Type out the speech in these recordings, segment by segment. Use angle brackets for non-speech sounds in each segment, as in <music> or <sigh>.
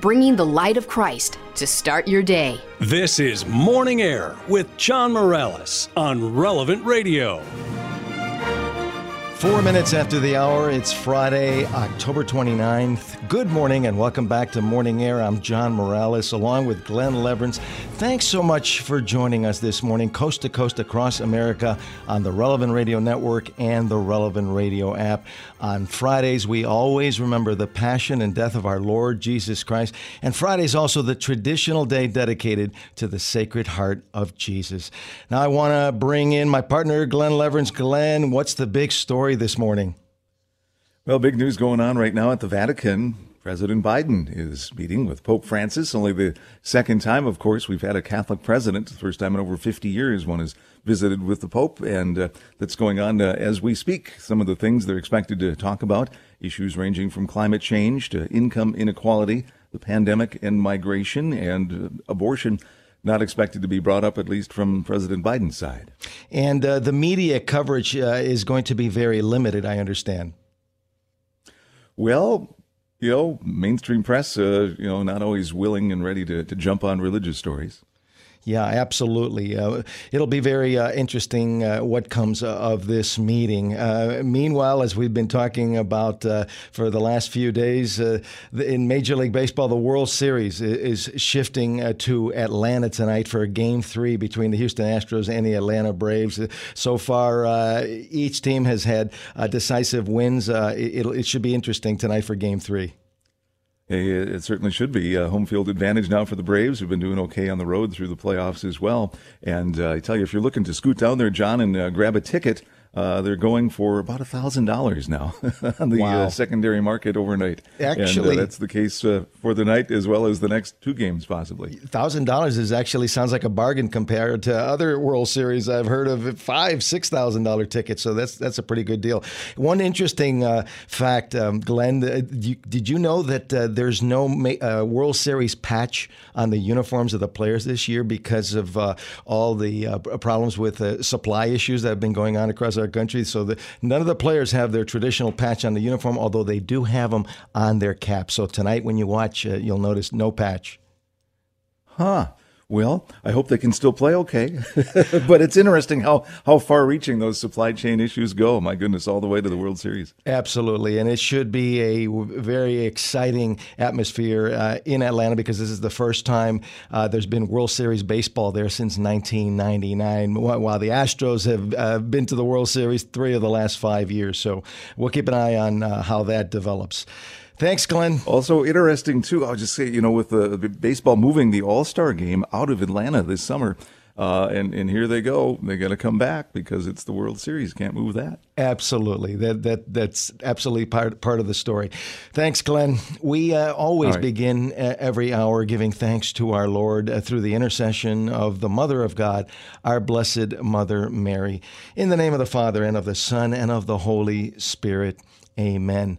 Bringing the light of Christ to start your day. This is Morning Air with John Morales on Relevant Radio. Four minutes after the hour, it's Friday, October 29th. Good morning and welcome back to Morning Air. I'm John Morales along with Glen Lewerenz. Thanks so much for joining us this morning, coast to coast across America on the Relevant Radio Network and the Relevant Radio app. On Fridays, we always remember the passion and death of our Lord Jesus Christ. And Friday is also the traditional day dedicated to the Sacred Heart of Jesus. Now, I want to bring in my partner, Glen Lewerenz. Glen, what's the big story this morning? Well, big news going on right now at the Vatican. President Biden is meeting with Pope Francis. Only the second time, of course, we've had a Catholic president. The first time in over 50 years, one has visited with the Pope, and uh, that's going on uh, as we speak. Some of the things they're expected to talk about issues ranging from climate change to income inequality, the pandemic and migration, and uh, abortion not expected to be brought up, at least from President Biden's side. And uh, the media coverage uh, is going to be very limited, I understand. Well, you know, mainstream press, uh, you know, not always willing and ready to, to jump on religious stories. Yeah, absolutely. Uh, it'll be very uh, interesting uh, what comes of this meeting. Uh, meanwhile, as we've been talking about uh, for the last few days, uh, in Major League Baseball, the World Series is shifting to Atlanta tonight for Game Three between the Houston Astros and the Atlanta Braves. So far, each team has had decisive wins. It, it should be interesting tonight for Game Three. It certainly should be a home field advantage now for the Braves, who've been doing okay on the road through the playoffs as well. And uh, I tell you, if you're looking to scoot down there, John, and uh, grab a ticket, uh, they're going for about a thousand dollars now <laughs> on the uh, wow. uh, secondary market overnight. Actually, and, uh, that's the case uh, for the night as well as the next two games, possibly. Thousand dollars is actually sounds like a bargain compared to other World Series I've heard of five, six thousand dollar tickets. So that's that's a pretty good deal. One interesting uh, fact, um, Glen, did you know that there's no ma- World Series patch on the uniforms of the players this year because of all the problems with supply issues that have been going on across our country. So the, none of the players have their traditional patch on the uniform, although they do have them on their cap. So tonight, when you watch, uh, you'll notice no patch. Huh. Well, I hope they can still play okay. <laughs> but it's interesting how, how far reaching those supply chain issues go. My goodness, all the way to the World Series. Absolutely. And it should be a very exciting atmosphere uh, in Atlanta because this is the first time uh, there's been World Series baseball there since 1999, while the Astros have uh, been to the World Series three of the last five years. So we'll keep an eye on uh, how that develops. Thanks, Glen. Also interesting too. I'll just say, you know, with the, baseball moving the All Star game out of Atlanta this summer, uh, and and here they go. They got to come back because it's the World Series. Can't move that. Absolutely. That that that's absolutely part part of the story. Thanks, Glen. We uh, always right. begin uh, every hour giving thanks to our Lord uh, through the intercession of the Mother of God, our blessed Mother Mary. In the name of the Father and of the Son and of the Holy Spirit. Amen.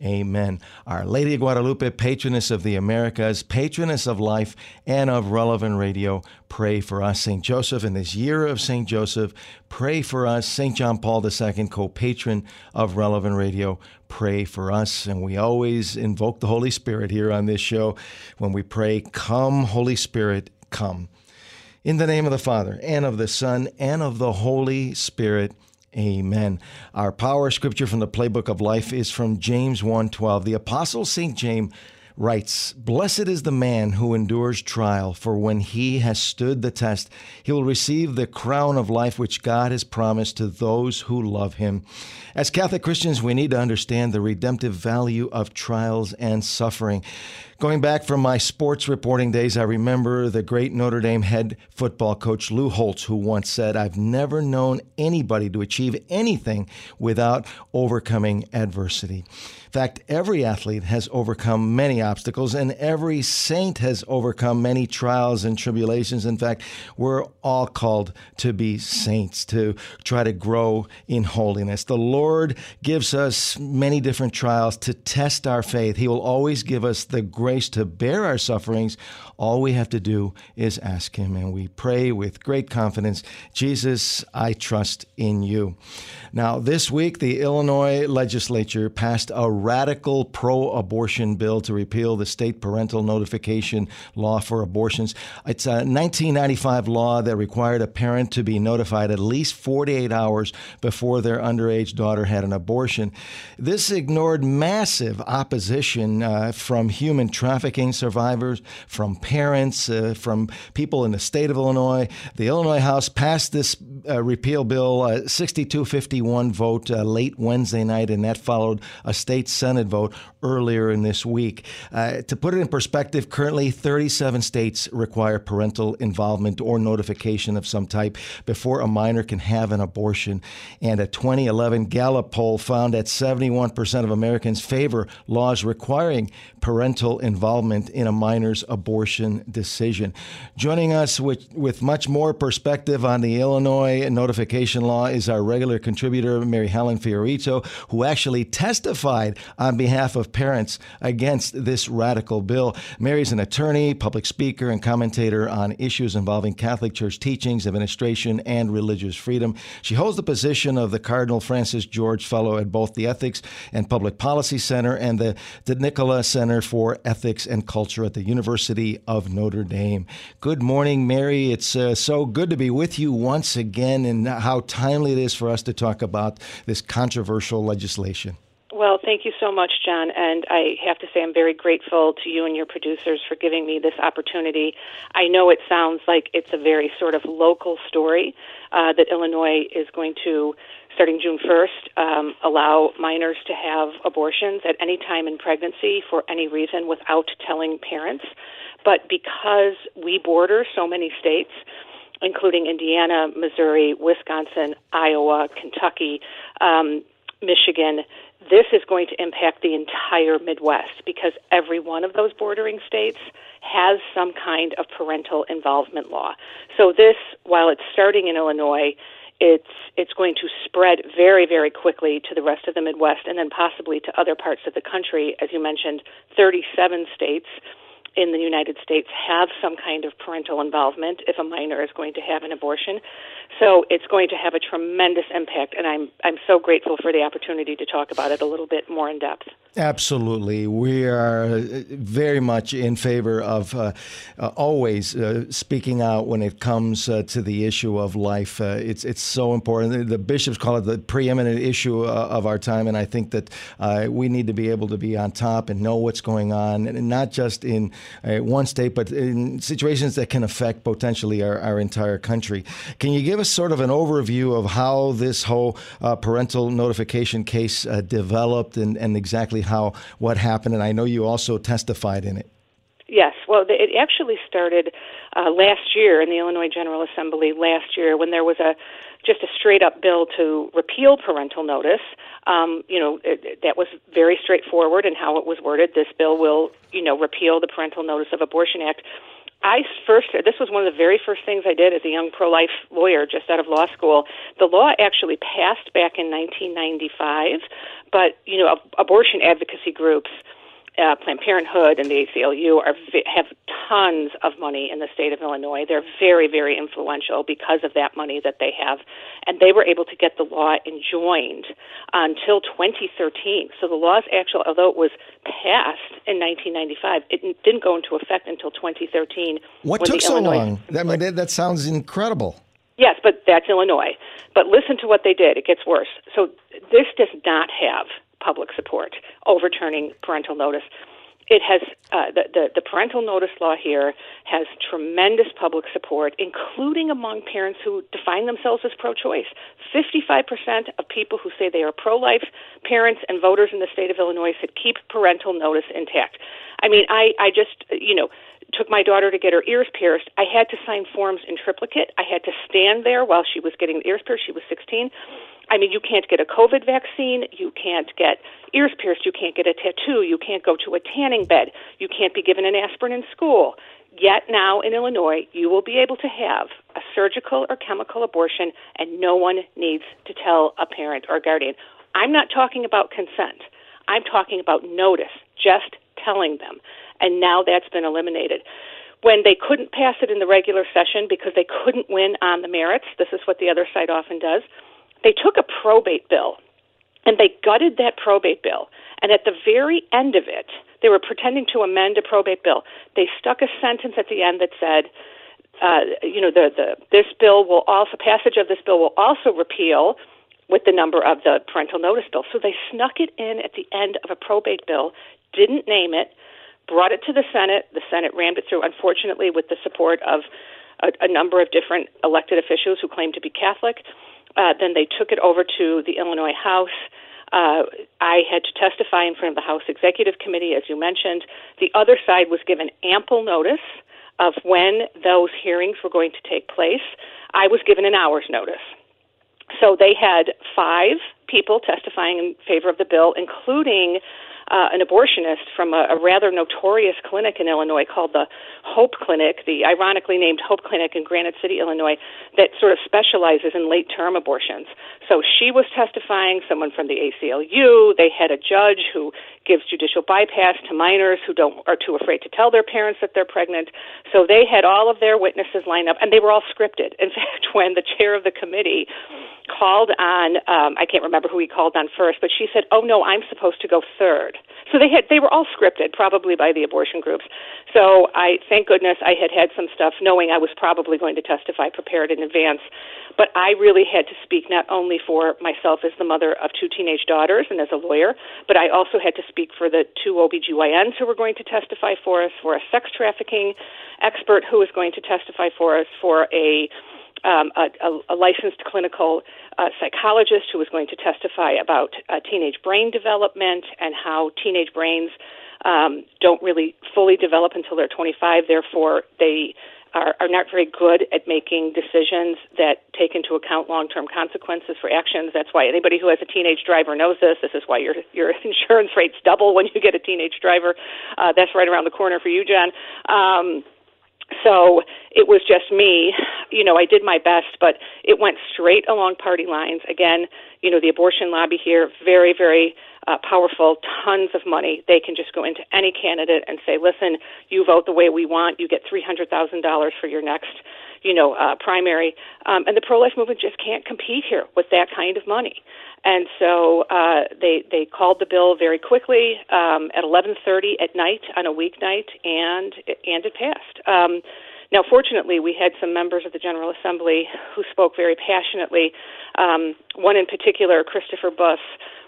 Amen. Our Lady of Guadalupe, patroness of the Americas, patroness of life and of relevant radio, pray for us. St. Joseph, in this year of St. Joseph, pray for us. St. John Paul II, co patron of relevant radio, pray for us. And we always invoke the Holy Spirit here on this show when we pray, Come, Holy Spirit, come. In the name of the Father, and of the Son, and of the Holy Spirit. Amen. Our power scripture from the playbook of life is from James 1:12. The apostle St. James writes, Blessed is the man who endures trial, for when he has stood the test, he will receive the crown of life which God has promised to those who love him. As Catholic Christians, we need to understand the redemptive value of trials and suffering. Going back from my sports reporting days, I remember the great Notre Dame head football coach Lou Holtz, who once said, I've never known anybody to achieve anything without overcoming adversity. In fact, every athlete has overcome many obstacles, and every saint has overcome many trials and tribulations. In fact, we're all called to be saints, to try to grow in holiness. The Lord gives us many different trials to test our faith. He will always give us the grace to bear our sufferings. All we have to do is ask Him, and we pray with great confidence Jesus, I trust in you. Now, this week, the Illinois legislature passed a radical pro abortion bill to repeal the state parental notification law for abortions. It's a 1995 law that required a parent to be notified at least 48 hours before their underage daughter had an abortion. This ignored massive opposition uh, from human trafficking survivors, from parents, uh, from people in the state of Illinois. The Illinois House passed this uh, repeal bill uh, 6251 vote uh, late Wednesday night, and that followed a state Senate vote earlier in this week. Uh, to put it in perspective, currently 37 states require parental involvement or notification of some type before a minor can have an abortion. And a 2011 Gallup poll found that 71% of Americans favor laws requiring parental involvement in a minor's abortion decision. Joining us with, with much more perspective on the Illinois notification law is our regular contributor, Mary Hallan Fiorito, who actually testified on behalf of parents against this radical bill. Mary's an attorney, public speaker, and commentator on issues involving Catholic Church teachings, administration, and religious freedom. She holds the position of the Cardinal Francis George Fellow at both the Ethics and Public Policy Center and the nicola Center for Ethics and Culture at the University of Notre Dame. Good morning, Mary. It's uh, so good to be with you once again, and how timely it is for us to talk about this controversial legislation. Well, thank you so much, John. And I have to say, I'm very grateful to you and your producers for giving me this opportunity. I know it sounds like it's a very sort of local story uh, that Illinois is going to, starting June 1st, um, allow minors to have abortions at any time in pregnancy for any reason without telling parents. But because we border so many states, including Indiana, Missouri, Wisconsin, Iowa, Kentucky, um, Michigan, this is going to impact the entire Midwest because every one of those bordering states has some kind of parental involvement law. So this, while it's starting in Illinois, it's it's going to spread very very quickly to the rest of the Midwest and then possibly to other parts of the country. As you mentioned, 37 states in the United States have some kind of parental involvement if a minor is going to have an abortion. So it's going to have a tremendous impact, and I'm I'm so grateful for the opportunity to talk about it a little bit more in depth. Absolutely, we are uh, very much in favor of uh, uh, always uh, speaking out when it comes uh, to the issue of life. Uh, it's it's so important. The bishops call it the preeminent issue of our time, and I think that we need to be able to be on top and know what's going on, and not just in one state, but in situations that can affect potentially our, our entire country. Can you give give us sort of an overview of how this whole uh, parental notification case uh, developed and, and exactly how what happened? And I know you also testified in it. Yes, well, it actually started uh, last year in the Illinois General Assembly last year when there was a just a straight up bill to repeal parental notice. Um, you know, it, that was very straightforward in how it was worded. This bill will, you know, repeal the Parental Notice of Abortion Act. I first, this was one of the very first things I did as a young pro life lawyer just out of law school. The law actually passed back in 1995, but, you know, abortion advocacy groups uh, Planned Parenthood and the ACLU are have tons of money in the state of Illinois. They're very, very influential because of that money that they have, and they were able to get the law enjoined until 2013. So the law is actually, although it was passed in 1995, it didn't go into effect until 2013. What took so Illinois long? I mean, that, that sounds incredible. Yes, but that's Illinois. But listen to what they did. It gets worse. So this does not have public support overturning parental notice. It has uh, the, the the parental notice law here has tremendous public support, including among parents who define themselves as pro-choice. Fifty-five percent of people who say they are pro-life parents and voters in the state of Illinois said keep parental notice intact. I mean, I I just you know took my daughter to get her ears pierced. I had to sign forms in triplicate. I had to stand there while she was getting the ears pierced. She was 16. I mean, you can't get a COVID vaccine. You can't get ears pierced. You can't get a tattoo. You can't go to a tanning bed. You can't be given an aspirin in school. Yet now in Illinois, you will be able to have a surgical or chemical abortion, and no one needs to tell a parent or guardian. I'm not talking about consent. I'm talking about notice, just telling them. And now that's been eliminated. When they couldn't pass it in the regular session because they couldn't win on the merits, this is what the other side often does, they took a probate bill and they gutted that probate bill. And at the very end of it, they were pretending to amend a probate bill. They stuck a sentence at the end that said, uh, you know, the, the this bill will also passage of this bill will also repeal with the number of the parental notice bill. So they snuck it in at the end of a probate bill, didn't name it, brought it to the Senate. The Senate rammed it through, unfortunately, with the support of a, a number of different elected officials who claimed to be Catholic. Uh, then they took it over to the Illinois House. Uh, I had to testify in front of the House Executive Committee, as you mentioned. The other side was given ample notice of when those hearings were going to take place. I was given an hour's notice. So they had five people testifying in favor of the bill, including uh, an abortionist from a, a rather notorious clinic in Illinois called the Hope Clinic, the ironically named Hope Clinic in Granite City, Illinois, that sort of specializes in late term abortions. So she was testifying, someone from the ACLU. They had a judge who gives judicial bypass to minors who don't are too afraid to tell their parents that they're pregnant. So they had all of their witnesses lined up, and they were all scripted. In <laughs> fact, when the chair of the committee called on, um, I can't remember who he called on first, but she said, "Oh no, I'm supposed to go third. So they had they were all scripted, probably by the abortion groups. So I thank goodness I had had some stuff, knowing I was probably going to testify prepared in advance. But I really had to speak not only for myself as the mother of two teenage daughters and as a lawyer, but I also had to speak for the two OBGYNs who were going to testify for us, for a sex trafficking expert who was going to testify for us, for a um, a, a, a, licensed clinical uh, psychologist who was going to testify about uh, teenage brain development and how teenage brains um, don't really fully develop until they're 25. Therefore, they are, are not very good at making decisions that take into account long-term consequences for actions. That's why anybody who has a teenage driver knows this. This is why your your <laughs> insurance rates double when you get a teenage driver. Uh, that's right around the corner for you, John. Um, so it was just me. You know, I did my best, but it went straight along party lines. Again, you know, the abortion lobby here, very, very uh, powerful, tons of money. They can just go into any candidate and say, listen, you vote the way we want, you get $300,000 for your next, you know, uh, primary. Um, and the pro-life movement just can't compete here with that kind of money. And so uh, they they called the bill very quickly um, at 11:30 at night on a weeknight, and and it passed. Um, now, fortunately, we had some members of the General Assembly who spoke very passionately. Um, one in particular, Christopher Bos,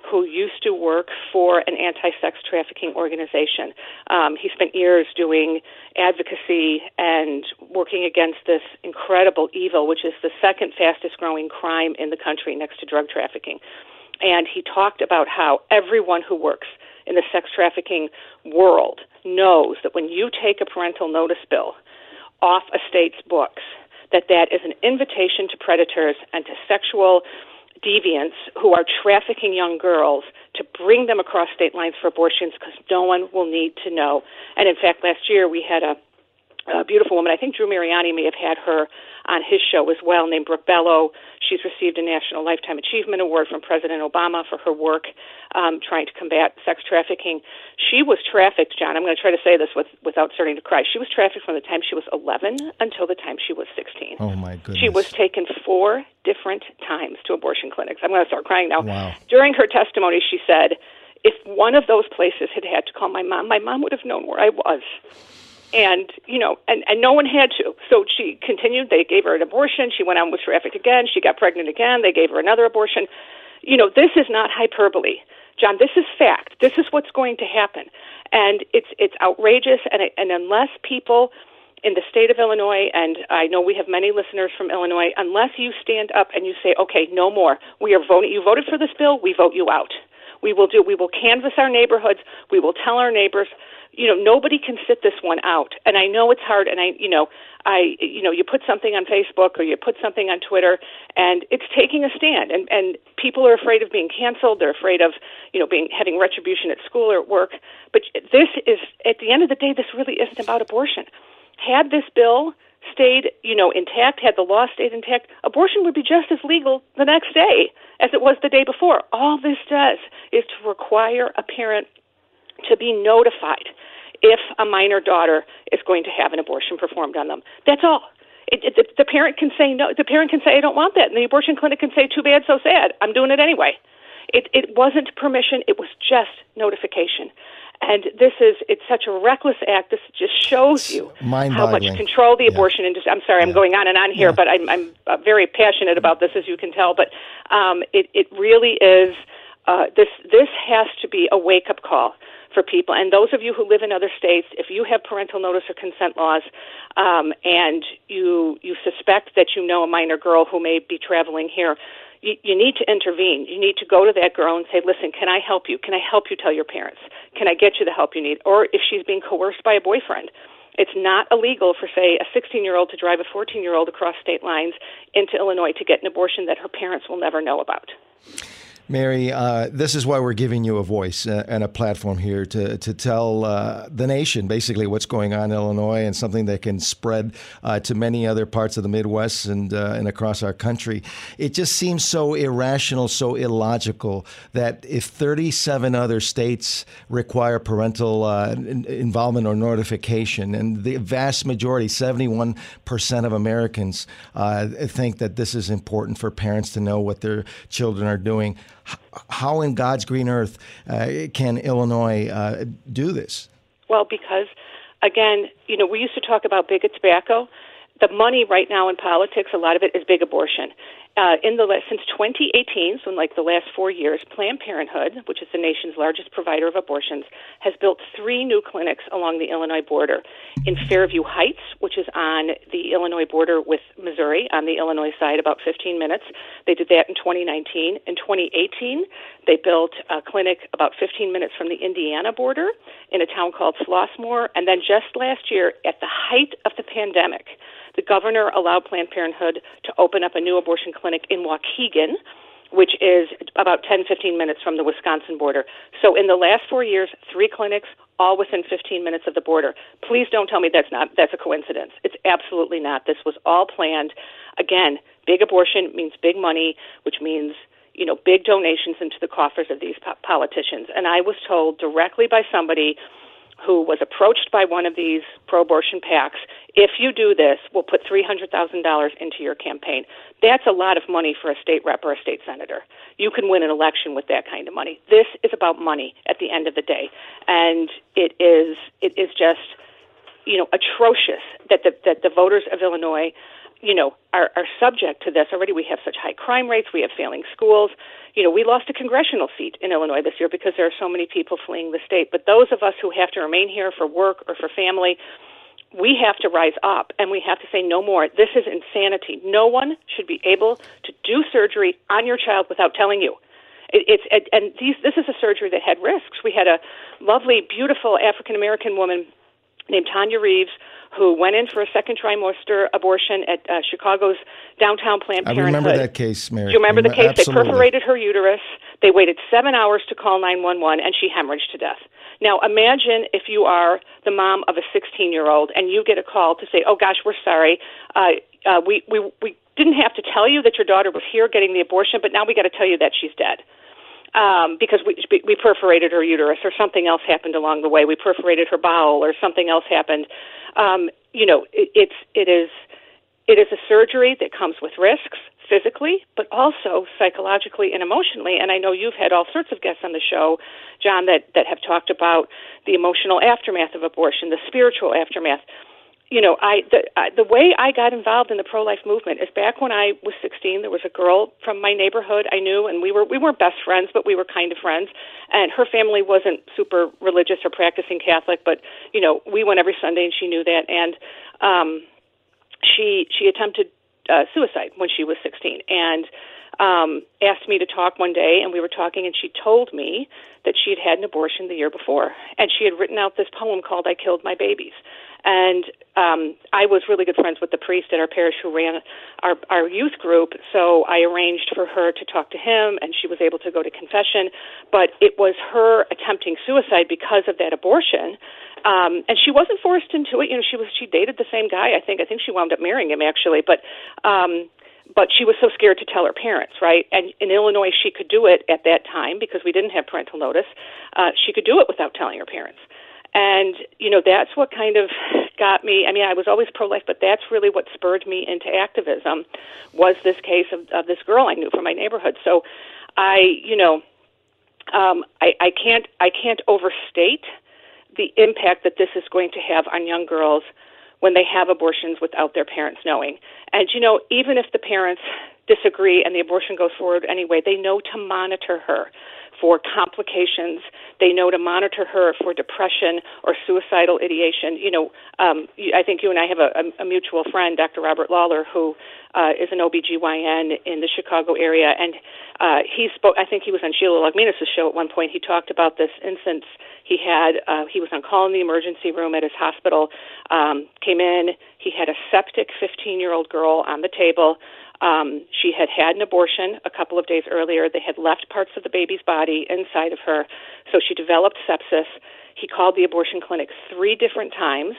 who used to work for an anti-sex trafficking organization. Um, he spent years doing advocacy and working against this incredible evil, which is the second fastest growing crime in the country next to drug trafficking. And he talked about how everyone who works in the sex trafficking world knows that when you take a parental notice bill off a state's books, that that is an invitation to predators and to sexual deviants who are trafficking young girls to bring them across state lines for abortions because no one will need to know. And in fact, last year we had a a beautiful woman. I think Drew Mariani may have had her on his show as well, named Brook Bello. She's received a National Lifetime Achievement Award from President Obama for her work um, trying to combat sex trafficking. She was trafficked, John. I'm going to try to say this with, without starting to cry. She was trafficked from the time she was 11 until the time she was 16. Oh, my goodness. She was taken four different times to abortion clinics. I'm going to start crying now. Wow. During her testimony, she said, if one of those places had had to call my mom, my mom would have known where I was and you know and and no one had to. So she continued. They gave her an abortion. She went on with traffic again. She got pregnant again. They gave her another abortion. You know this is not hyperbole. John this is fact. This is what's going to happen. And it's it's outrageous. And and unless people in the state of Illinois, and I know we have many listeners from Illinois, unless you stand up and you say, okay, no more. We are voting, you voted for this bill, we vote you out. We will do, we will canvass our neighborhoods, we will tell our neighbors, you know, nobody can sit this one out. And I know it's hard, and I, you know, I, you know, you put something on Facebook or you put something on Twitter, and it's taking a stand, and and people are afraid of being canceled. They're afraid of, you know, being having retribution at school or at work. But this is, at the end of the day, this really isn't about abortion. Had this bill stayed, you know, intact, had the law stayed intact, abortion would be just as legal the next day as it was the day before. All this does is to require a parent to be notified if a minor daughter is going to have an abortion performed on them. That's all. It, it, the, the parent can say no. The parent can say, "I don't want that," and the abortion clinic can say, "Too bad, so sad. I'm doing it anyway." It, it wasn't permission. It was just notification. And this is, it's such a reckless act. This just shows you how much control the abortion yeah. industry. I'm sorry, I'm yeah. going on and on here, yeah. but I'm, I'm uh, very passionate about this, as you can tell. But um, it, it really is, uh, this, this has to be a wake up call for people. And those of you who live in other states, if you have parental notice or consent laws, um, and you you suspect that you know a minor girl who may be traveling here, you, you need to intervene. You need to go to that girl and say, listen, can I help you? Can I help you tell your parents? Can I get you the help you need? Or if she's being coerced by a boyfriend, it's not illegal for, say, a 16 year old to drive a 14 year old across state lines into Illinois to get an abortion that her parents will never know about. Mary, uh, this is why we're giving you a voice uh, and a platform here to, to tell uh, the nation basically what's going on in Illinois and something that can spread uh, to many other parts of the Midwest and, uh, and across our country. It just seems so irrational, so illogical that if 37 other states require parental uh, involvement or notification, and the vast majority, 71% of Americans, think that this is important for parents to know what their children are doing how in God's green earth uh, can Illinois uh, do this? Well, because again, you know, we used to talk about big tobacco. The money right now in politics, a lot of it is big abortion uh, in the since 2018, so in like the last four years, Planned Parenthood, which is the nation's largest provider of abortions, has built three new clinics along the Illinois border. In Fairview Heights, which is on Illinois border with Missouri, on the Illinois side, about 15 minutes. They did that in 2019. In 2018, they built a clinic about 15 minutes from the Indiana border in a town called Flossmoor. And then just last year, at the height of the pandemic, the governor allowed Planned Parenthood to open up a new abortion clinic in Waukegan, which is about 10, 15 minutes from the Wisconsin border. So in the last four years, three clinics, all within 15 minutes of the border. Please don't tell me that's not that's a coincidence. It's absolutely not. This was all planned. Again, big abortion means big money, which means you know big donations into the coffers of these po- politicians. And I was told directly by somebody who was approached by one of these pro abortion PACs, if you do this, we'll put $300,000 into your campaign. That's a lot of money for a state rep or a state senator. You can win an election with that kind of money. This is about money at the end of the day. And it is it is just you know atrocious that the that the voters of Illinois you know, are, are subject to this already. We have such high crime rates. We have failing schools. You know, we lost a congressional seat in Illinois this year because there are so many people fleeing the state. But those of us who have to remain here for work or for family, we have to rise up and we have to say no more. This is insanity. No one should be able to do surgery on your child without telling you. It, it's it, and these, this is a surgery that had risks. We had a lovely, beautiful African American woman named Tonya Reaves who went in for a second trimester abortion at uh, Chicago's downtown Planned Parenthood. I remember that case, Mary. Do you remember the case? Absolutely. They perforated her uterus. They waited seven hours to call 911, and she hemorrhaged to death. Now, imagine if you are the mom of a 16 year old and you get a call to say, oh gosh, we're sorry. Uh, uh, we, we, we didn't have to tell you that your daughter was here getting the abortion, but now we got to tell you that she's dead um, because we we perforated her uterus or something else happened along the way. We perforated her bowel or something else happened. Um, you know, it, it's it is it is a surgery that comes with risks physically, but also psychologically and emotionally. And I know you've had all sorts of guests on the show, John, that that have talked about the emotional aftermath of abortion, the spiritual aftermath you know, I the uh, the way I got involved in the pro life movement is back when I was 16. There was a girl from my neighborhood I knew, and we were we weren't best friends, but we were kind of friends. And her family wasn't super religious or practicing Catholic, but you know, we went every Sunday, and she knew that. And um, she she attempted uh, suicide when she was 16, and um, asked me to talk one day, and we were talking, and she told me that she had had an abortion the year before, and she had written out this poem called "I Killed My Babies." And um, I was really good friends with the priest at our parish who ran our, our youth group, so I arranged for her to talk to him, and she was able to go to confession. But it was her attempting suicide because of that abortion. Um, and she wasn't forced into it. You know, she was she dated the same guy. I think. I think she wound up marrying him actually. But um, but she was so scared to tell her parents, right? And in Illinois, she could do it at that time because we didn't have parental notice. Uh, she could do it without telling her parents. And, you know, that's what kind of got me. I mean, I was always pro life, but that's really what spurred me into activism was this case of, of this girl I knew from my neighborhood. So I, you know, um, I, I can't I can't overstate the impact that this is going to have on young girls when they have abortions without their parents knowing. And you know, even if the parents disagree and the abortion goes forward anyway, they know to monitor her for complications. They know to monitor her for depression or suicidal ideation. You know, um, I think you and I have a, a, mutual friend, Dr. Robert Lawler, who uh, is an OBGYN in the Chicago area, and uh, he spoke. I think he was on Sheila Liaugminas' show at one point. He talked about this instance he had. Uh, he was on call in the emergency room at his hospital. Um, came in. He had a septic 15-year-old girl on the table. Um, she had had an abortion a couple of days earlier. They had left parts of the baby's body inside of her, so she developed sepsis. He called the abortion clinic three different times.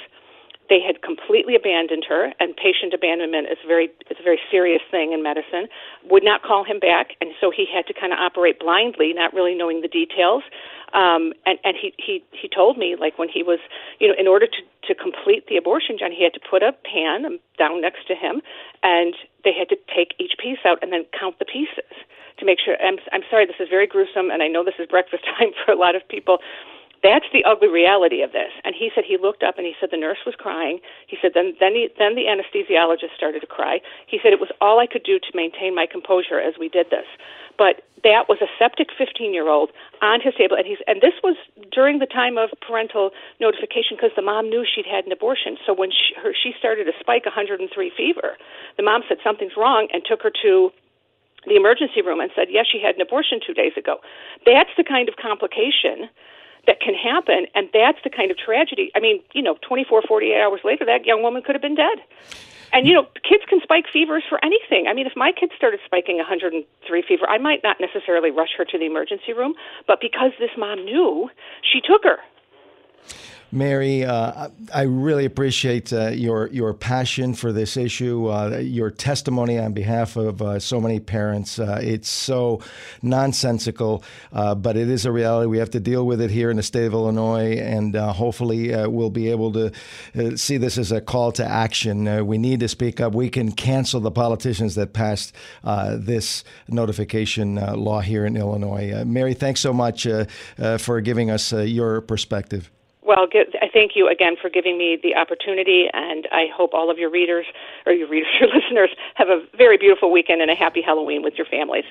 They had completely abandoned her, and patient abandonment is very is a very serious thing in medicine. Would not call him back, and so he had to kind of operate blindly, not really knowing the details. Um, and and he he he told me like when he was you know in order to to complete the abortion, John, he had to put a pan down next to him, and they had to take each piece out and then count the pieces to make sure. I'm I'm sorry, this is very gruesome, and I know this is breakfast <laughs> time for a lot of people. That's the ugly reality of this. And he said he looked up and he said the nurse was crying. He said then then he, then the anesthesiologist started to cry. He said it was all I could do to maintain my composure as we did this. But that was a septic 15 year old on his table and he's and this was during the time of parental notification because the mom knew she'd had an abortion so when she, her she started to spike 103 fever the mom said something's wrong and took her to the emergency room and said yes she had an abortion 2 days ago that's the kind of complication that can happen and that's the kind of tragedy i mean you know 24 48 hours later that young woman could have been dead and you know, kids can spike fevers for anything. I mean, if my kid started spiking 103 fever, I might not necessarily rush her to the emergency room, but because this mom knew, she took her. Mary, uh, I really appreciate uh, your your passion for this issue, uh, your testimony on behalf of uh, so many parents. Uh, it's so nonsensical, uh, but it is a reality. We have to deal with it here in the state of Illinois, and hopefully we'll be able to see this as a call to action. we need to speak up. We can cancel the politicians that passed this notification law here in Illinois. Mary, thanks so much for giving us your perspective. Well, I thank you again for giving me the opportunity, and I hope all of your readers, or your readers, <laughs> your listeners, have a very beautiful weekend and a happy Halloween with your families.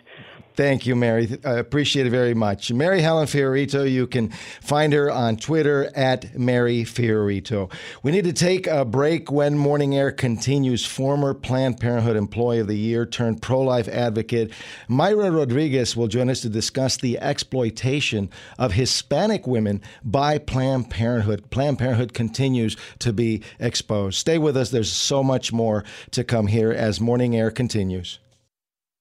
Thank you, Mary. I appreciate it very much. Mary Hallan Fiorito, you can find her on Twitter at Mary Fiorito. We need to take a break when Morning Air continues. Former Planned Parenthood Employee of the Year turned pro life advocate Mayra Rodriguez will join us to discuss the exploitation of Hispanic women by Planned Parenthood. Planned Parenthood continues to be exposed. Stay with us. There's so much more to come here as Morning Air continues.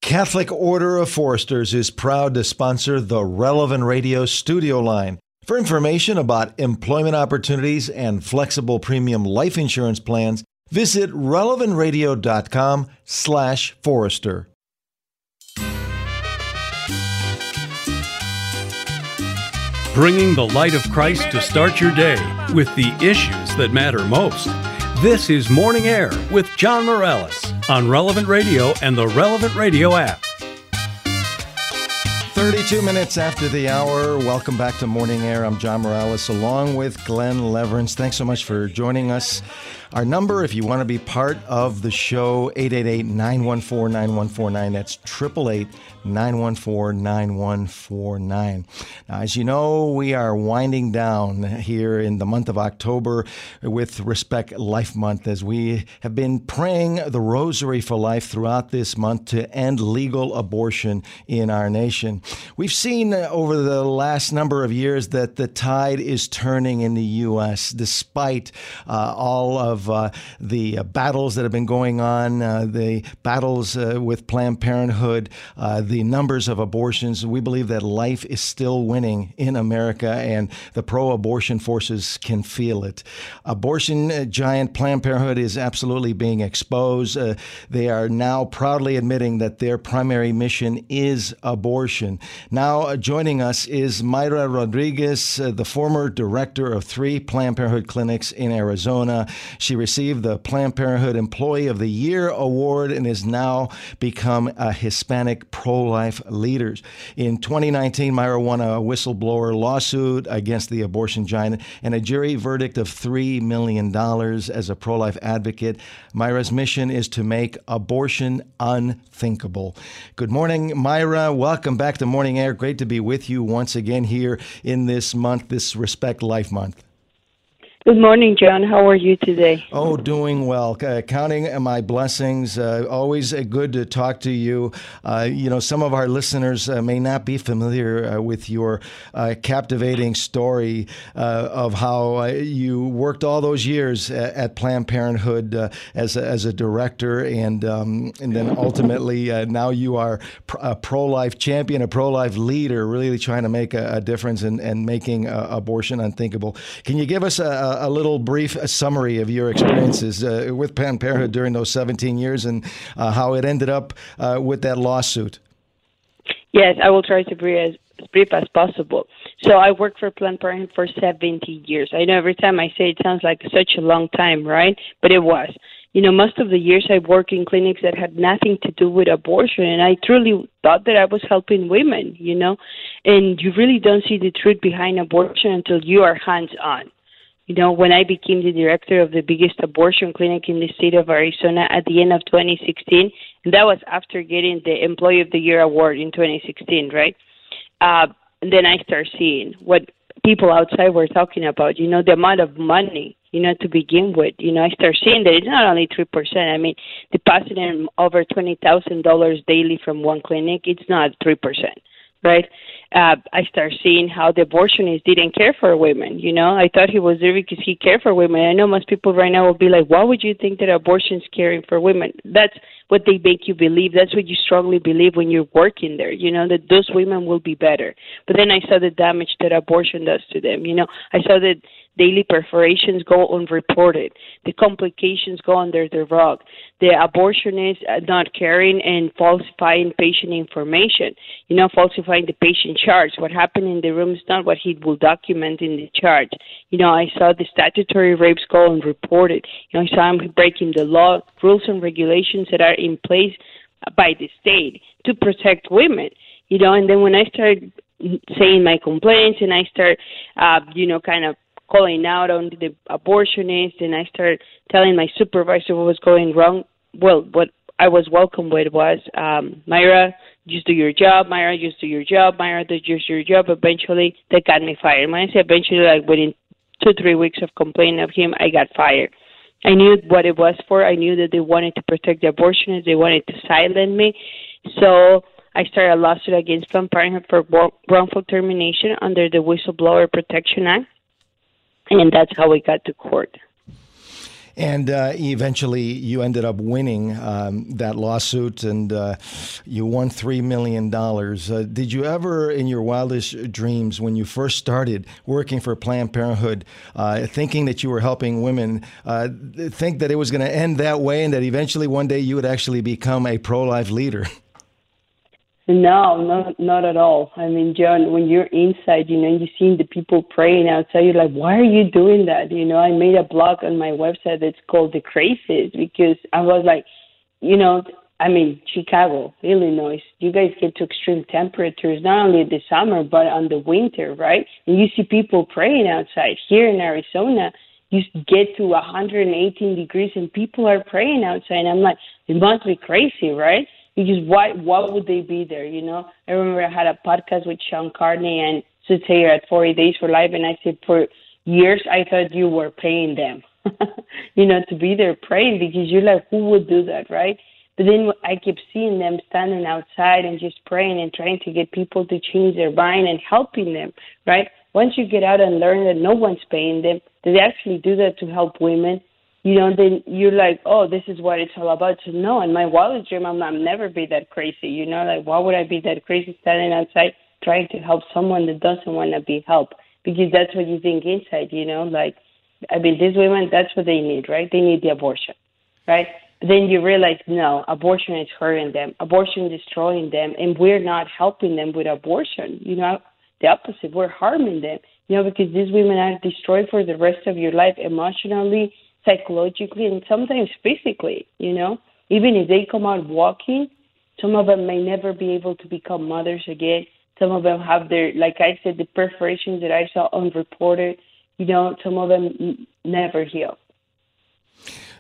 Catholic Order of Foresters is proud to sponsor the Relevant Radio studio line. For information about employment opportunities and flexible premium life insurance plans, visit relevantradio.com slash forester. Bringing the light of Christ to start your day with the issues that matter most. This is Morning Air with John Morales on Relevant Radio and the Relevant Radio app. 32 minutes after the hour. Welcome back to Morning Air. I'm John Morales along with Glen Lewerenz. Thanks so much for joining us. Our number, if you want to be part of the show, 888 914 9149. That's 888 914 9149. Now, as you know, we are winding down here in the month of October with Respect Life Month as we have been praying the Rosary for Life throughout this month to end legal abortion in our nation. We've seen over the last number of years that the tide is turning in the U.S. despite uh, all of uh, the battles that have been going on, uh, the battles uh, with Planned Parenthood, uh, the numbers of abortions. We believe that life is still winning in America, and the pro abortion forces can feel it. Abortion uh, giant Planned Parenthood is absolutely being exposed. Uh, they are now proudly admitting that their primary mission is abortion. Now, uh, joining us is Mayra Rodriguez, uh, the former director of three Planned Parenthood clinics in Arizona. She received the Planned Parenthood Employee of the Year award and has now become a Hispanic pro life leader. In 2019, Mayra won a whistleblower lawsuit against the abortion giant and a jury verdict of $3 million as a pro life advocate. Mayra's mission is to make abortion unthinkable. Good morning, Mayra. Welcome back to Morning Air. Great to be with you once again here in this month, this Respect Life Month. Good morning, John. How are you today? Oh, doing well. Uh, counting my blessings. Uh, always uh, good to talk to you. Uh, you know, some of our listeners uh, may not be familiar uh, with your captivating story of how you worked all those years at, at Planned Parenthood as, a, as a director, and um, and then ultimately now you are a pro-life champion, a pro-life leader, really trying to make a, a difference and in, in making abortion unthinkable. Can you give us a a little brief summary of your experiences uh, with Planned Parenthood during those 17 years and uh, how it ended up uh, with that lawsuit. Yes, I will try to be as brief as possible. So I worked for Planned Parenthood for 17 years. I know every time I say it sounds like such a long time, right? But it was. You know, most of the years I worked in clinics that had nothing to do with abortion, and I truly thought that I was helping women, you know. And you really don't see the truth behind abortion until you are hands on. You know, when I became the director of the biggest abortion clinic in the state of Arizona at the end of 2016, and that was after getting the Employee of the Year award in 2016, right? Uh, and then I start seeing what people outside were talking about. You know, the amount of money. You know, to begin with, you know, I start seeing that it's not only three percent. I mean, depositing over twenty thousand dollars daily from one clinic, it's not three percent right? Uh, I start seeing how the abortionist didn't care for women. You know, I thought he was there because he cared for women. I know most people right now will be like, "Why would you think that abortion is caring for women?" That's what they make you believe. That's what you strongly believe when you're working there. You know that those women will be better. But then I saw the damage that abortion does to them. You know, I saw that daily perforations go unreported. The complications go under the rug. The abortionist not caring and falsifying patient information. You know, falsifying the patient charts. What happened in the room is not what he will document in the chart. You know, I saw the statutory rapes go unreported. You know, I saw him breaking the law, rules and regulations that are in place by the state to protect women. You know, and then when I started saying my complaints and I start, uh, you know, kind of calling out on the abortionist, and I started telling my supervisor what was going wrong. Well, what I was welcome with was um, Mayra, just do your job. Mayra, just do your job. Mayra, do just do your job. Eventually, they got me fired. When I say eventually, like within two three weeks of complaining of him, I got fired. I knew what it was for. I knew that they wanted to protect the abortionists. They wanted to silence me. So I started a lawsuit against Planned Parenthood for wrongful termination under the Whistleblower Protection Act and that's how we got to court. And uh, eventually, you ended up winning um, that lawsuit, and uh, you won three million dollars. Uh, did you ever, in your wildest dreams, when you first started working for Planned Parenthood, uh, thinking that you were helping women, uh, think that it was going to end that way, and that eventually one day you would actually become a pro-life leader? <laughs> No, not not at all. I mean, John, when you're inside, you know, you see the people praying outside. You're like, why are you doing that? You know, I made a blog on my website that's called The Crazies because I was like, you know, I mean, Chicago, Illinois, you guys get to extreme temperatures not only in the summer but on the winter, right? And you see people praying outside. Here in Arizona, you get to 118 degrees and people are praying outside. I'm like, it must be crazy, right? Because why? Why would they be there? You know, I remember I had a podcast with Shawn Carney and Sue Thayer at 40 Days for Life, and I said for years I thought you were paying them, <laughs> you know, to be there praying because you're like, who would do that, right? But then I kept seeing them standing outside and just praying and trying to get people to change their mind and helping them, right? Once you get out and learn that no one's paying them, that they actually do that to help women, you know, then you're like, oh, this is what it's all about. So no, in my wildest dream, I'm, I'm never be that crazy, you know, like why would I be that crazy standing outside trying to help someone that doesn't want to be helped? Because that's what you think inside, you know, like, I mean, these women, that's what they need, right? They need the abortion, right? then you realize no, abortion is hurting them, abortion destroying them, and we're not helping them with abortion. You know, the opposite, we're harming them. You know, because these women are destroyed for the rest of your life emotionally, psychologically, and sometimes physically. You know, even if they come out walking, some of them may never be able to become mothers again. Some of them have their, like I said, the perforations that I saw unreported. You know, some of them never heal.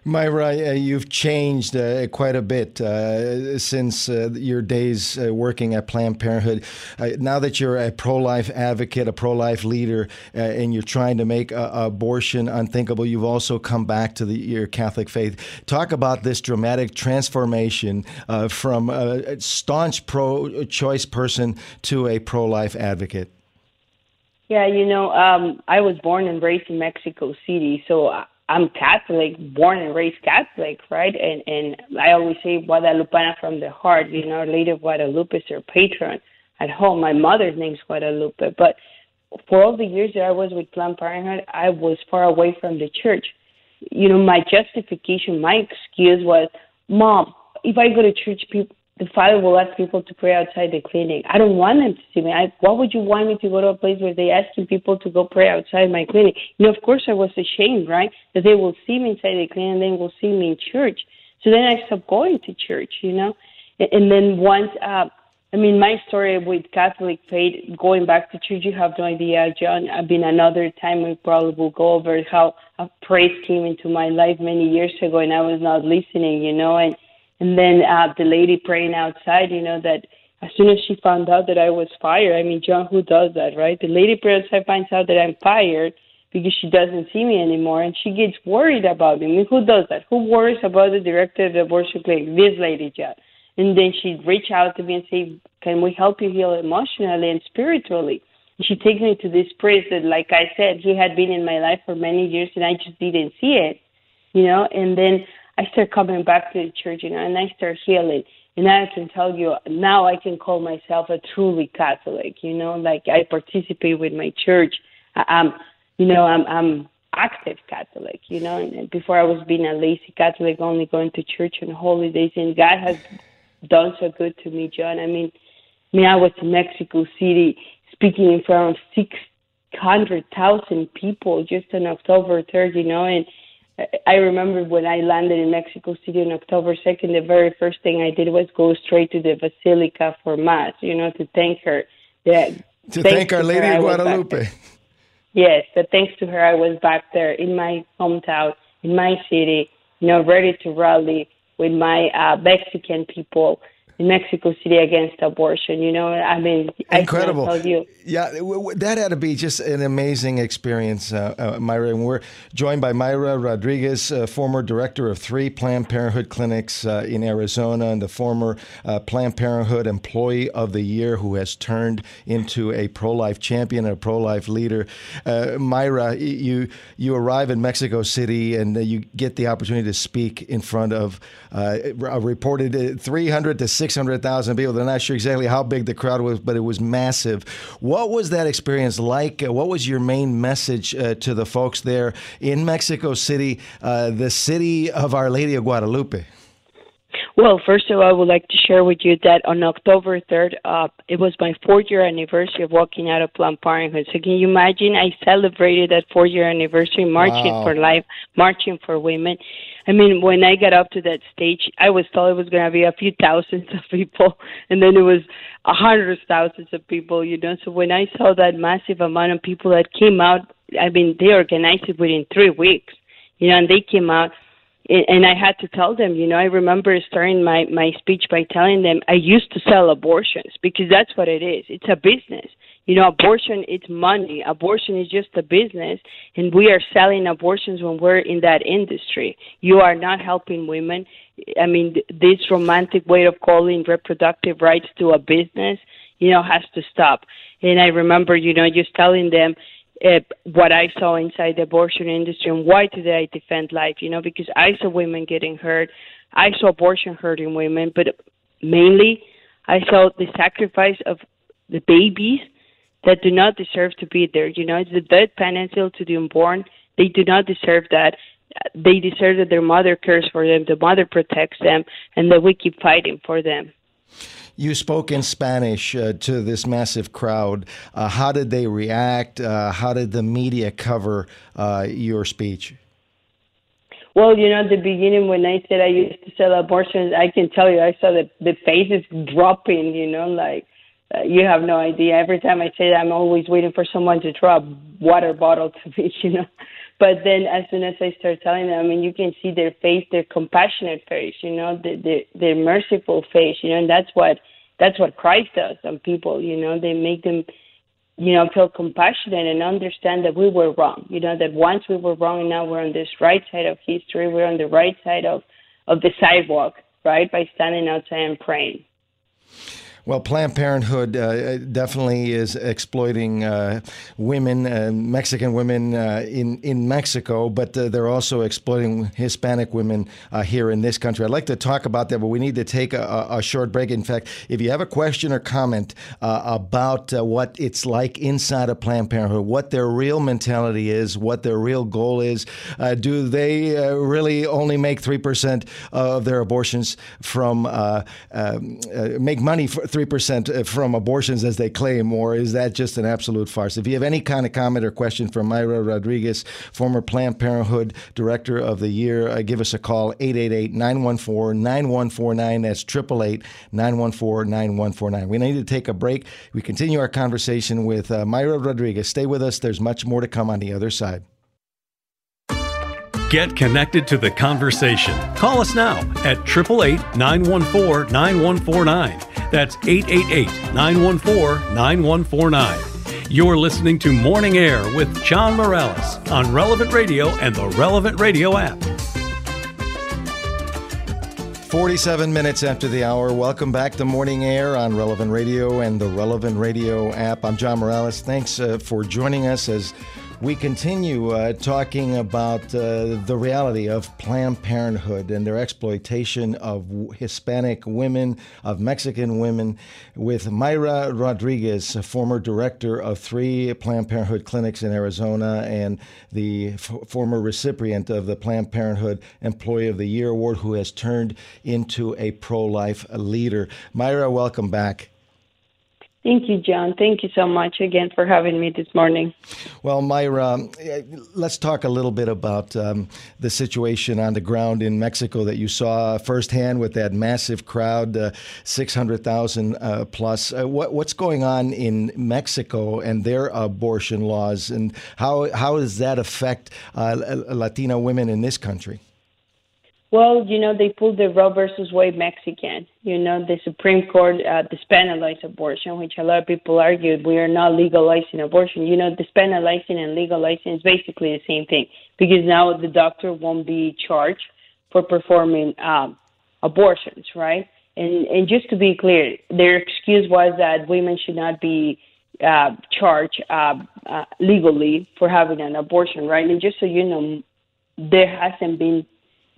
Mayra, uh, you've changed uh, quite a bit uh, since uh, your days uh, working at Planned Parenthood. Uh, now that you're a pro life advocate, a pro life leader, and you're trying to make abortion unthinkable, you've also come back to the, your Catholic faith. Talk about this dramatic transformation from a staunch pro choice person to a pro life advocate. Yeah, you know, um, I was born and raised in Mexico City, so I'm Catholic, born and raised Catholic, right? And and I always say Guadalupana from the heart. You know, Lady of Guadalupe is her patron at home. My mother's name's Guadalupe, but for all the years that I was with Planned Parenthood, I was far away from the church. You know, my justification, my excuse was, Mom, if I go to church, people the father will ask people to pray outside the clinic. I don't want them to see me. I, why would you want me to go to a place where they asking people to go pray outside my clinic? You know, of course I was ashamed, right? That they will see me inside the clinic and then will see me in church. So then I stopped going to church, you know. And, and then once, uh, I mean, my story with Catholic faith, going back to church, you have no idea, John. I've been another time we probably will go over how a praise came into my life many years ago and I was not listening, you know, and and then uh, the lady praying outside, you know, that as soon as she found out that I was fired, I mean, John, who does that, right? The lady prayer outside finds out that I'm fired because she doesn't see me anymore and she gets worried about me. I mean, who does that? Who worries about the director of the worship clinic? This lady, John. And then she'd reach out to me and say, Can we help you heal emotionally and spiritually? And she takes me to this priest that, like I said, he had been in my life for many years and I just didn't see it, you know. And then I start coming back to the church, you know, and I start healing. And I can tell you now I can call myself a truly Catholic, you know, like I participate with my church. I'm, you know, I'm, I'm active Catholic, you know, and before I was being a lazy Catholic, only going to church on holidays. And God has done so good to me, John. I mean, I mean, I was in Mexico City speaking in front of 600,000 people just on October 3rd, you know, and I remember when I landed in Mexico City on October 2nd, the very first thing I did was go straight to the Basilica for Mass, you know, to thank her. That, to thank Our Lady of Guadalupe. Yes, that thanks to her, I was back there in my hometown, in my city, you know, ready to rally with my uh, Mexican people in Mexico City against abortion. You know, I mean, incredible. I you. Yeah, that had to be just an amazing experience, uh, uh, Mayra. And we're joined by Mayra Rodriguez, uh, former director of three Planned Parenthood clinics uh, in Arizona, and the former uh, Planned Parenthood Employee of the Year, who has turned into a pro-life champion, and a pro-life leader. Uh, Mayra, you you arrive in Mexico City and you get the opportunity to speak in front of a reported 300 to 600 600,000 people. They're not sure exactly how big the crowd was, but it was massive. What was that experience like? What was your main message uh, to the folks there in Mexico City, uh, the city of Our Lady of Guadalupe? Well, first of all, I would like to share with you that on October 3rd, uh, it was my fourth year anniversary of walking out of Planned Parenthood. So can you imagine? I celebrated that four year anniversary, marching wow. for life, marching for women. I mean, when I got up to that stage, I was told it was going to be a few thousands of people, and then it was a hundred thousands of people, you know. So when I saw that massive amount of people that came out I mean, they organized it within three weeks, you know, and they came out and I had to tell them, you know, I remember starting my my speech by telling them I used to sell abortions because that's what it is. It's a business. You know, abortion it's money. Abortion is just a business and we are selling abortions when we're in that industry. You are not helping women. I mean, this romantic way of calling reproductive rights to a business, you know, has to stop. And I remember, you know, just telling them uh, what I saw inside the abortion industry and why today I defend life, you know, because I saw women getting hurt. I saw abortion hurting women, but mainly I saw the sacrifice of the babies that do not deserve to be there. You know, it's the death penalty to the unborn. They do not deserve that. They deserve that their mother cares for them, the mother protects them, and that we keep fighting for them. You spoke in Spanish uh, to this massive crowd. Uh, how did they react? Uh, how did the media cover uh, your speech? Well, you know, at the beginning when I said I used to sell abortions, I can tell you I saw the the faces dropping. You know, like uh, you have no idea. Every time I say that, I'm always waiting for someone to throw a water bottle to me. <laughs> You know, but then as soon as I start telling them, I mean, you can see their face, their compassionate face, you know, their, their, their merciful face, you know, and that's what that's what Christ does on people, you know, they make them, you know, feel compassionate and understand that we were wrong, you know, that once we were wrong and now we're on this right side of history, we're on the right side of, of the sidewalk, right, by standing outside and praying. Well, Planned Parenthood uh, definitely is exploiting uh, women, uh, Mexican women uh, in in Mexico, but uh, they're also exploiting Hispanic women uh, here in this country. I'd like to talk about that, but we need to take a, a short break. In fact, if you have a question or comment about what it's like inside of Planned Parenthood, what their real mentality is, what their real goal is, do they really only make three percent of their abortions from um, make money for? 3% uh, from abortions as they claim, or is that just an absolute farce? If you have any kind of comment or question for Mayra Rodriguez, former Planned Parenthood Director of the Year, uh, give us a call, 888 914 9149. That's 888 914 9149. We need to take a break. We continue our conversation with uh, Mayra Rodriguez. Stay with us. There's much more to come on the other side. Get connected to the conversation. Call us now at 888 914 9149. That's 888 914 9149. You're listening to Morning Air with John Morales on Relevant Radio and the Relevant Radio app. 47 minutes after the hour. Welcome back to Morning Air on Relevant Radio and the Relevant Radio app. I'm John Morales. Thanks uh, for joining us as we continue uh, talking about uh, the reality of Planned Parenthood and their exploitation of Hispanic women, of Mexican women, with Mayra Rodriguez, former director of three Planned Parenthood clinics in Arizona and the f- former recipient of the Planned Parenthood Employee of the Year Award, who has turned into a pro life leader. Mayra, welcome back. Thank you, John. Thank you so much again for having me this morning. Well, Mayra, let's talk a little bit about um, the situation on the ground in Mexico that you saw firsthand with that massive crowd, uh, 600,000 uh, plus. Uh, what, what's going on in Mexico and their abortion laws, and how, how does that affect uh, Latina women in this country? Well, you know, they pulled the Roe versus Wade Mexican. You know, the Supreme Court uh, despenalized abortion, which a lot of people argued we are not legalizing abortion. You know, despenalizing and legalizing is basically the same thing because now the doctor won't be charged for performing um, abortions, right? And and just to be clear, their excuse was that women should not be uh, charged uh, uh, legally for having an abortion, right? And just so you know, there hasn't been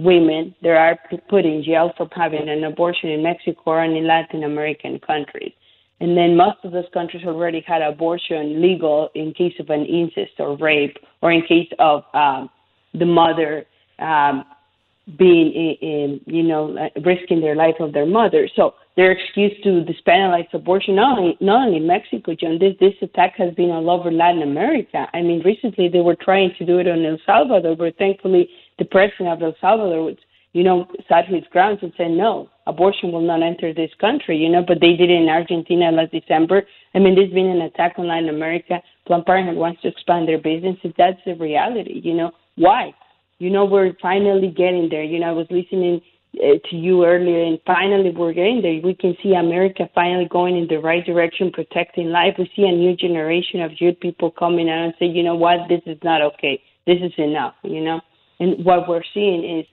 women that are put in jail for having an abortion in Mexico and in Latin American countries. And then most of those countries already had abortion legal in case of an incest or rape, or in case of um, the mother um, being, in, in, you know, risking their life of their mother. So their excuse to despenalize abortion, not only, not only in Mexico, John, this, this attack has been all over Latin America. I mean, recently they were trying to do it in El Salvador, but thankfully the president of El Salvador would, you know, sat his grounds and said, no, abortion will not enter this country, you know, but they did it in Argentina last December. I mean, there's been an attack on Latin America Planned Parenthood wants to expand their business. If That's the reality, you know. Why? You know, we're finally getting there. You know, I was listening uh, to you earlier, and finally we're getting there. We can see America finally going in the right direction, protecting life. We see a new generation of youth people coming out and say, you know what, this is not okay. This is enough, you know. And what we're seeing is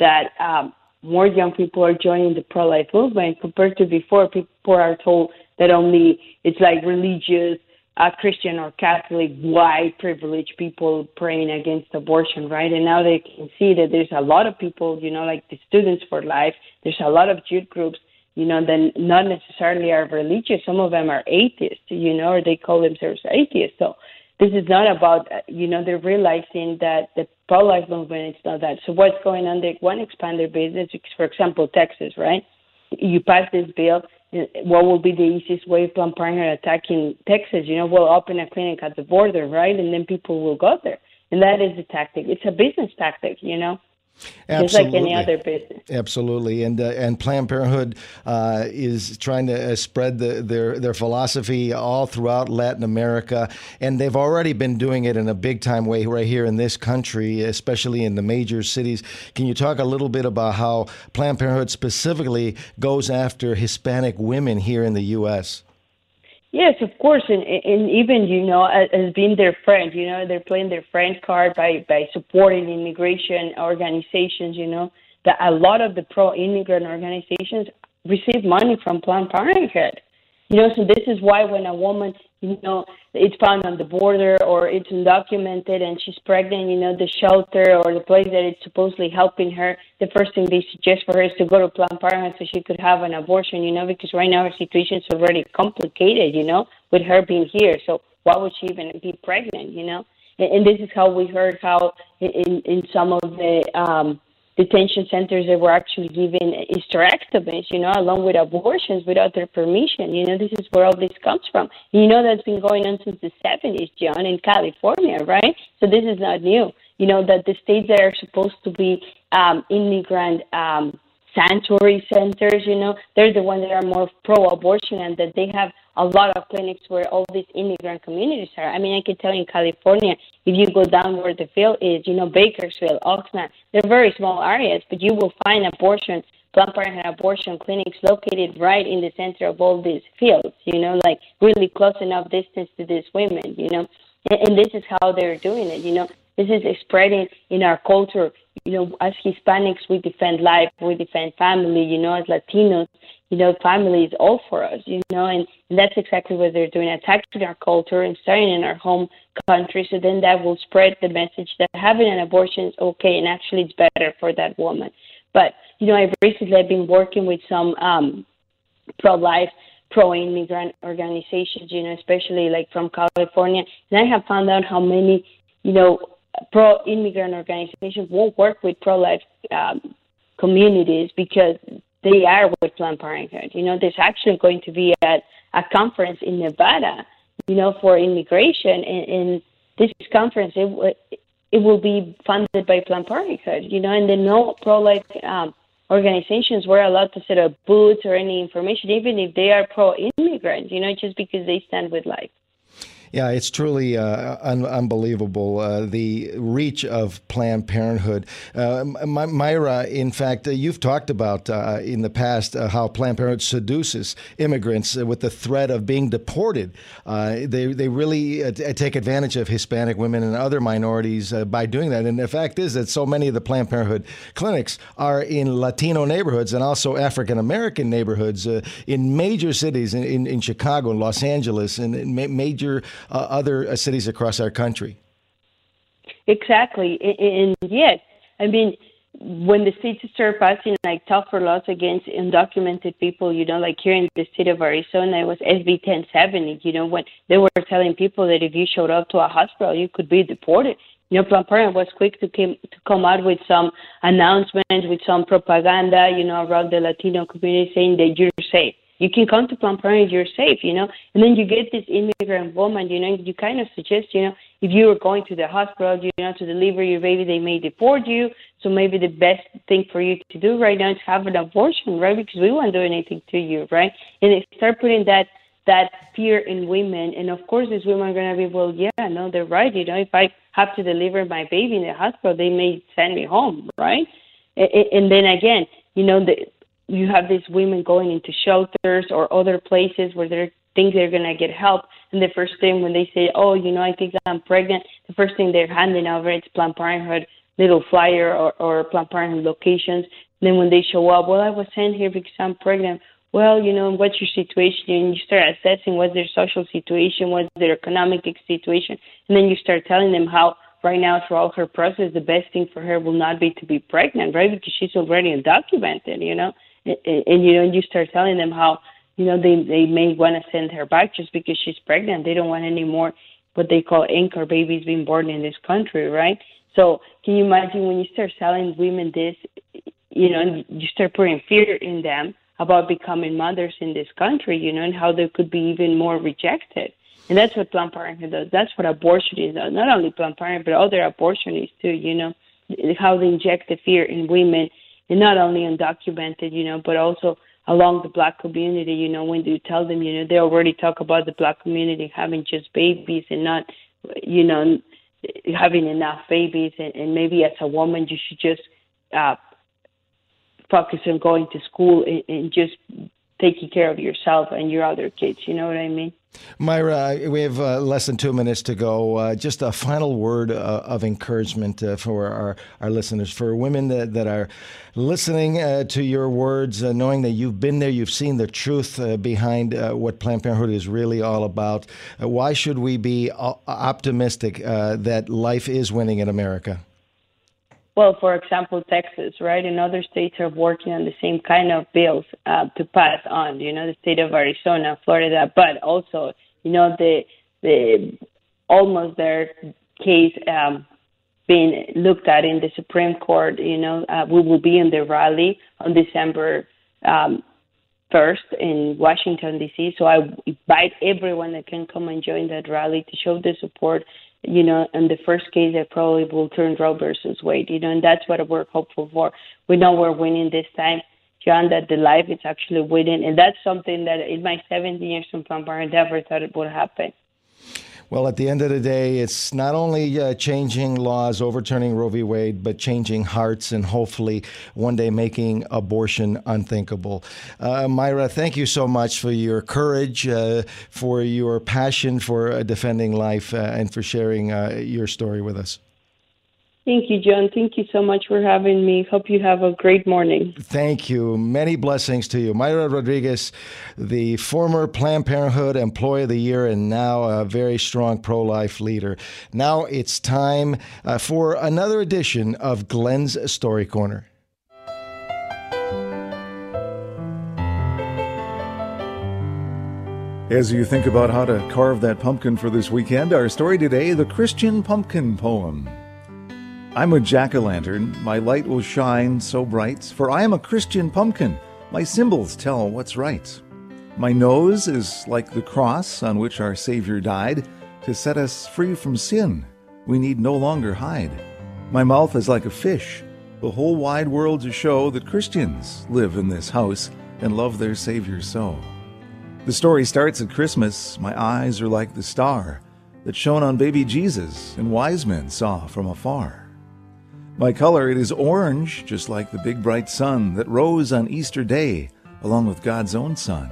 that um, more young people are joining the pro-life movement compared to before. People are told that only it's like religious, uh, Christian or Catholic, white privileged people praying against abortion, right? And now they can see that there's a lot of people, you know, like the Students for Life. There's a lot of youth groups, you know, that not necessarily are religious. Some of them are atheists, you know, or they call themselves atheists. So this is not about, uh, you know, they're realizing that the pro-life movement is not that. So what's going on? They want to expand their business. For example, Texas, right? You pass this bill what will be the easiest way Planned Parenthood attacking Texas? You know, we'll open a clinic at the border, right? And then people will go there. And that is the tactic. It's a business tactic, you know. Absolutely. Just like any other business. Absolutely, and uh, and Planned Parenthood uh, is trying to uh, spread the, their their philosophy all throughout Latin America, and they've already been doing it in a big time way right here in this country, especially in the major cities. Can you talk a little bit about how Planned Parenthood specifically goes after Hispanic women here in the U.S.? Yes, of course, and and even you know as, as being their friend, you know they're playing their friend card by by supporting immigration organizations. You know that a lot of the pro-immigrant organizations receive money from Planned Parenthood. You know, so this is why when a woman, you know, it's found on the border or it's undocumented and she's pregnant, you know, the shelter or the place that it's supposedly helping her, the first thing they suggest for her is to go to Planned Parenthood so she could have an abortion, you know, because right now her situation is already complicated, you know, with her being here. So why would she even be pregnant, you know? And, and this is how we heard how in in some of the um detention centers that were actually given hysterectomies, you know, along with abortions without their permission. You know, this is where all this comes from. You know, that's been going on since the 70s, John, in California, right? So this is not new. You know, that the states that are supposed to be um, immigrant um, sanctuary centers, you know, they're the ones that are more pro-abortion and that they have a lot of clinics where all these immigrant communities are. I mean, I can tell you in California, if you go down where the field is, you know, Bakersfield, Oxnard, they're very small areas, but you will find abortion, Planned Parenthood abortion clinics located right in the center of all these fields, you know, like really close enough distance to these women, you know. And, and this is how they're doing it, you know. This is spreading in our culture. You know, as Hispanics, we defend life, we defend family. You know, as Latinos, you know, family is all for us. You know, and, and that's exactly what they're doing, attacking our culture and starting in our home country. So then that will spread the message that having an abortion is okay, and actually it's better for that woman. But you know, I've recently been working with some um, pro-life pro-immigrant organizations, you know, especially like from California, and I have found out how many, you know, pro-immigrant organizations won't work with pro-life um, communities because they are with Planned Parenthood. You know, there's actually going to be a, a conference in Nevada, you know, for immigration, and, and this conference it it will be funded by Planned Parenthood. You know, and then no pro-life um, organizations were allowed to set up booths or any information, even if they are pro-immigrant. You know, just because they stand with life. Yeah, it's truly uh, un- unbelievable uh, the reach of Planned Parenthood. Uh, Mayra, in fact, uh, you've talked about uh, in the past uh, how Planned Parenthood seduces immigrants with the threat of being deported. they they really take advantage of Hispanic women and other minorities by doing that. And the fact is that so many of the Planned Parenthood clinics are in Latino neighborhoods and also African American neighborhoods in major cities in, in, in Chicago and Los Angeles and in major other uh, cities across our country. Exactly, and yes, I mean when the states start passing like tougher laws against undocumented people, you know, like here in the state of Arizona, it was SB 1070. You know, when they were telling people that if you showed up to a hospital, you could be deported. You know, Planned Parenthood was quick to, came, to come out with some announcements, with some propaganda, you know, around the Latino community saying that you're safe. You can come to Planned Parenthood, you're safe, you know. And then you get this immigrant woman, you know, you kind of suggest, you know, if you were going to the hospital, you know, to deliver your baby, they may deport you. So maybe the best thing for you to do right now is have an abortion, right? Because we won't do anything to you, right? And they start putting that that fear in women. And of course, these women are going to be, well, yeah, no, they're right. You know, if I have to deliver my baby in the hospital, they may send me home, right? And then again, you know, the, you have these women going into shelters or other places where they think they're going to get help. And the first thing when they say, oh, you know, I think I'm pregnant, the first thing they're handing over it's Planned Parenthood little flyer or, or Planned Parenthood locations. And then when they show up, well, I was sent here because I'm pregnant well, you know, what's your situation? And you start assessing what's their social situation, what's their economic situation, and then you start telling them how right now throughout her process the best thing for her will not be to be pregnant, right? Because she's already undocumented, you know, and, and, you know, and you start telling them how you know they they may want to send her back just because she's pregnant. They don't want any more what they call anchor babies being born in this country, right? So can you imagine when you start selling women this, you know, and you start putting fear in them about becoming mothers in this country, you know, and how they could be even more rejected. And that's what Planned Parenthood does. That's what abortion is. Not only Planned Parenthood, but other abortionists too, you know, how they inject the fear in women, and not only undocumented, you know, but also along the black community, you know, when you tell them, you know, they already talk about the black community having just babies and not, you know, having enough babies, and, and maybe as a woman you should just uh, focus on going to school and, and just taking care of yourself and your other kids. You know what I mean? Mayra, we have uh, less than two minutes to go. Uh, just a final word uh, of encouragement uh, for our, our listeners, for women that, that are listening uh, to your words, uh, knowing that you've been there, you've seen the truth behind what Planned Parenthood is really all about. why should we be optimistic that life is winning in America? Well, for example, Texas, right, and other states are working on the same kind of bills uh, to pass on. You know, the state of Arizona, Florida, but also, you know, the the almost their case um, being looked at in the Supreme Court. You know, uh, we will be in the rally on December um, first in Washington D.C. So I invite everyone that can come and join that rally to show the support you know, in the first case, I probably will turn Roe versus Wade, you know, and that's what we're hopeful for. We know we're winning this time, John, that the life is actually winning, and that's something that in my 17 years from Planned I never thought it would happen. Well, at the end of the day, it's not only uh, changing laws, overturning Roe v. Wade, but changing hearts and hopefully one day making abortion unthinkable. Uh, Mayra, thank you so much for your courage, uh, for your passion for uh, defending life, uh, and for sharing uh, your story with us. Thank you, John. Thank you so much for having me. Hope you have a great morning. Thank you. Many blessings to you. Mayra Rodriguez, the former Planned Parenthood Employee of the Year and now a very strong pro life leader. Now it's time uh, for another edition of Glen's Story Corner. As you think about how to carve that pumpkin for this weekend, our story today the Christian Pumpkin Poem. I'm a jack o' lantern, my light will shine so bright, for I am a Christian pumpkin, my symbols tell what's right. My nose is like the cross on which our Savior died to set us free from sin. We need no longer hide. My mouth is like a fish, the whole wide world to show that Christians live in this house and love their Savior so. The story starts at Christmas. My eyes are like the star that shone on baby Jesus and wise men saw from afar. By color, it is orange, just like the big bright sun that rose on Easter Day along with God's own Son.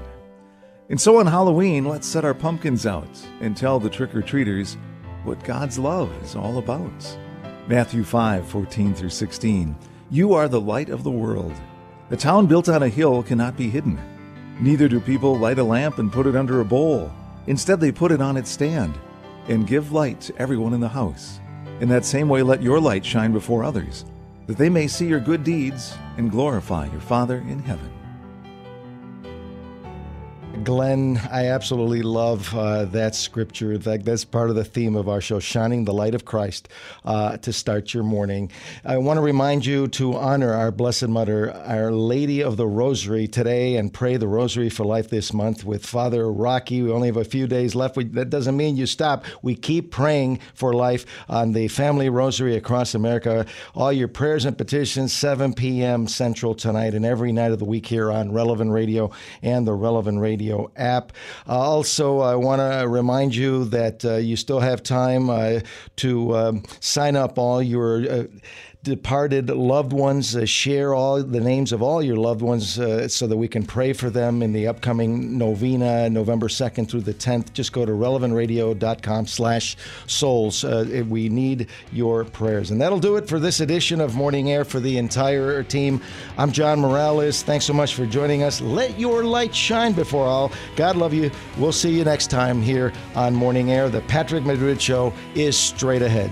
And so on Halloween, let's set our pumpkins out and tell the trick or treaters what God's love is all about. Matthew 5 14 through 16. You are the light of the world. A town built on a hill cannot be hidden. Neither do people light a lamp and put it under a bowl. Instead, they put it on its stand and give light to everyone in the house. In that same way, let your light shine before others, that they may see your good deeds and glorify your Father in heaven. Glen, I absolutely love uh, that scripture. Fact, that's part of the theme of our show, Shining the Light of Christ, uh, to start your morning. I want to remind you to honor our Blessed Mother, Our Lady of the Rosary, today and pray the Rosary for Life this month with Father Rocky. We only have a few days left. We, that doesn't mean you stop. We keep praying for life on the Family Rosary across America. All your prayers and petitions, 7 p.m. Central tonight and every night of the week here on Relevant Radio and the Relevant Radio Radio app. Uh, also, I want to remind you that uh, you still have time uh, to um, sign up all your departed loved ones. Uh, share all the names of all your loved ones uh, so that we can pray for them in the upcoming novena, November 2nd through the 10th. Just go to relevantradio.com slash souls. Uh, we need your prayers. And that'll do it for this edition of Morning Air for the entire team. I'm John Morales. Thanks so much for joining us. Let your light shine before all. God love you. We'll see you next time here on Morning Air. The Patrick Madrid Show is straight ahead.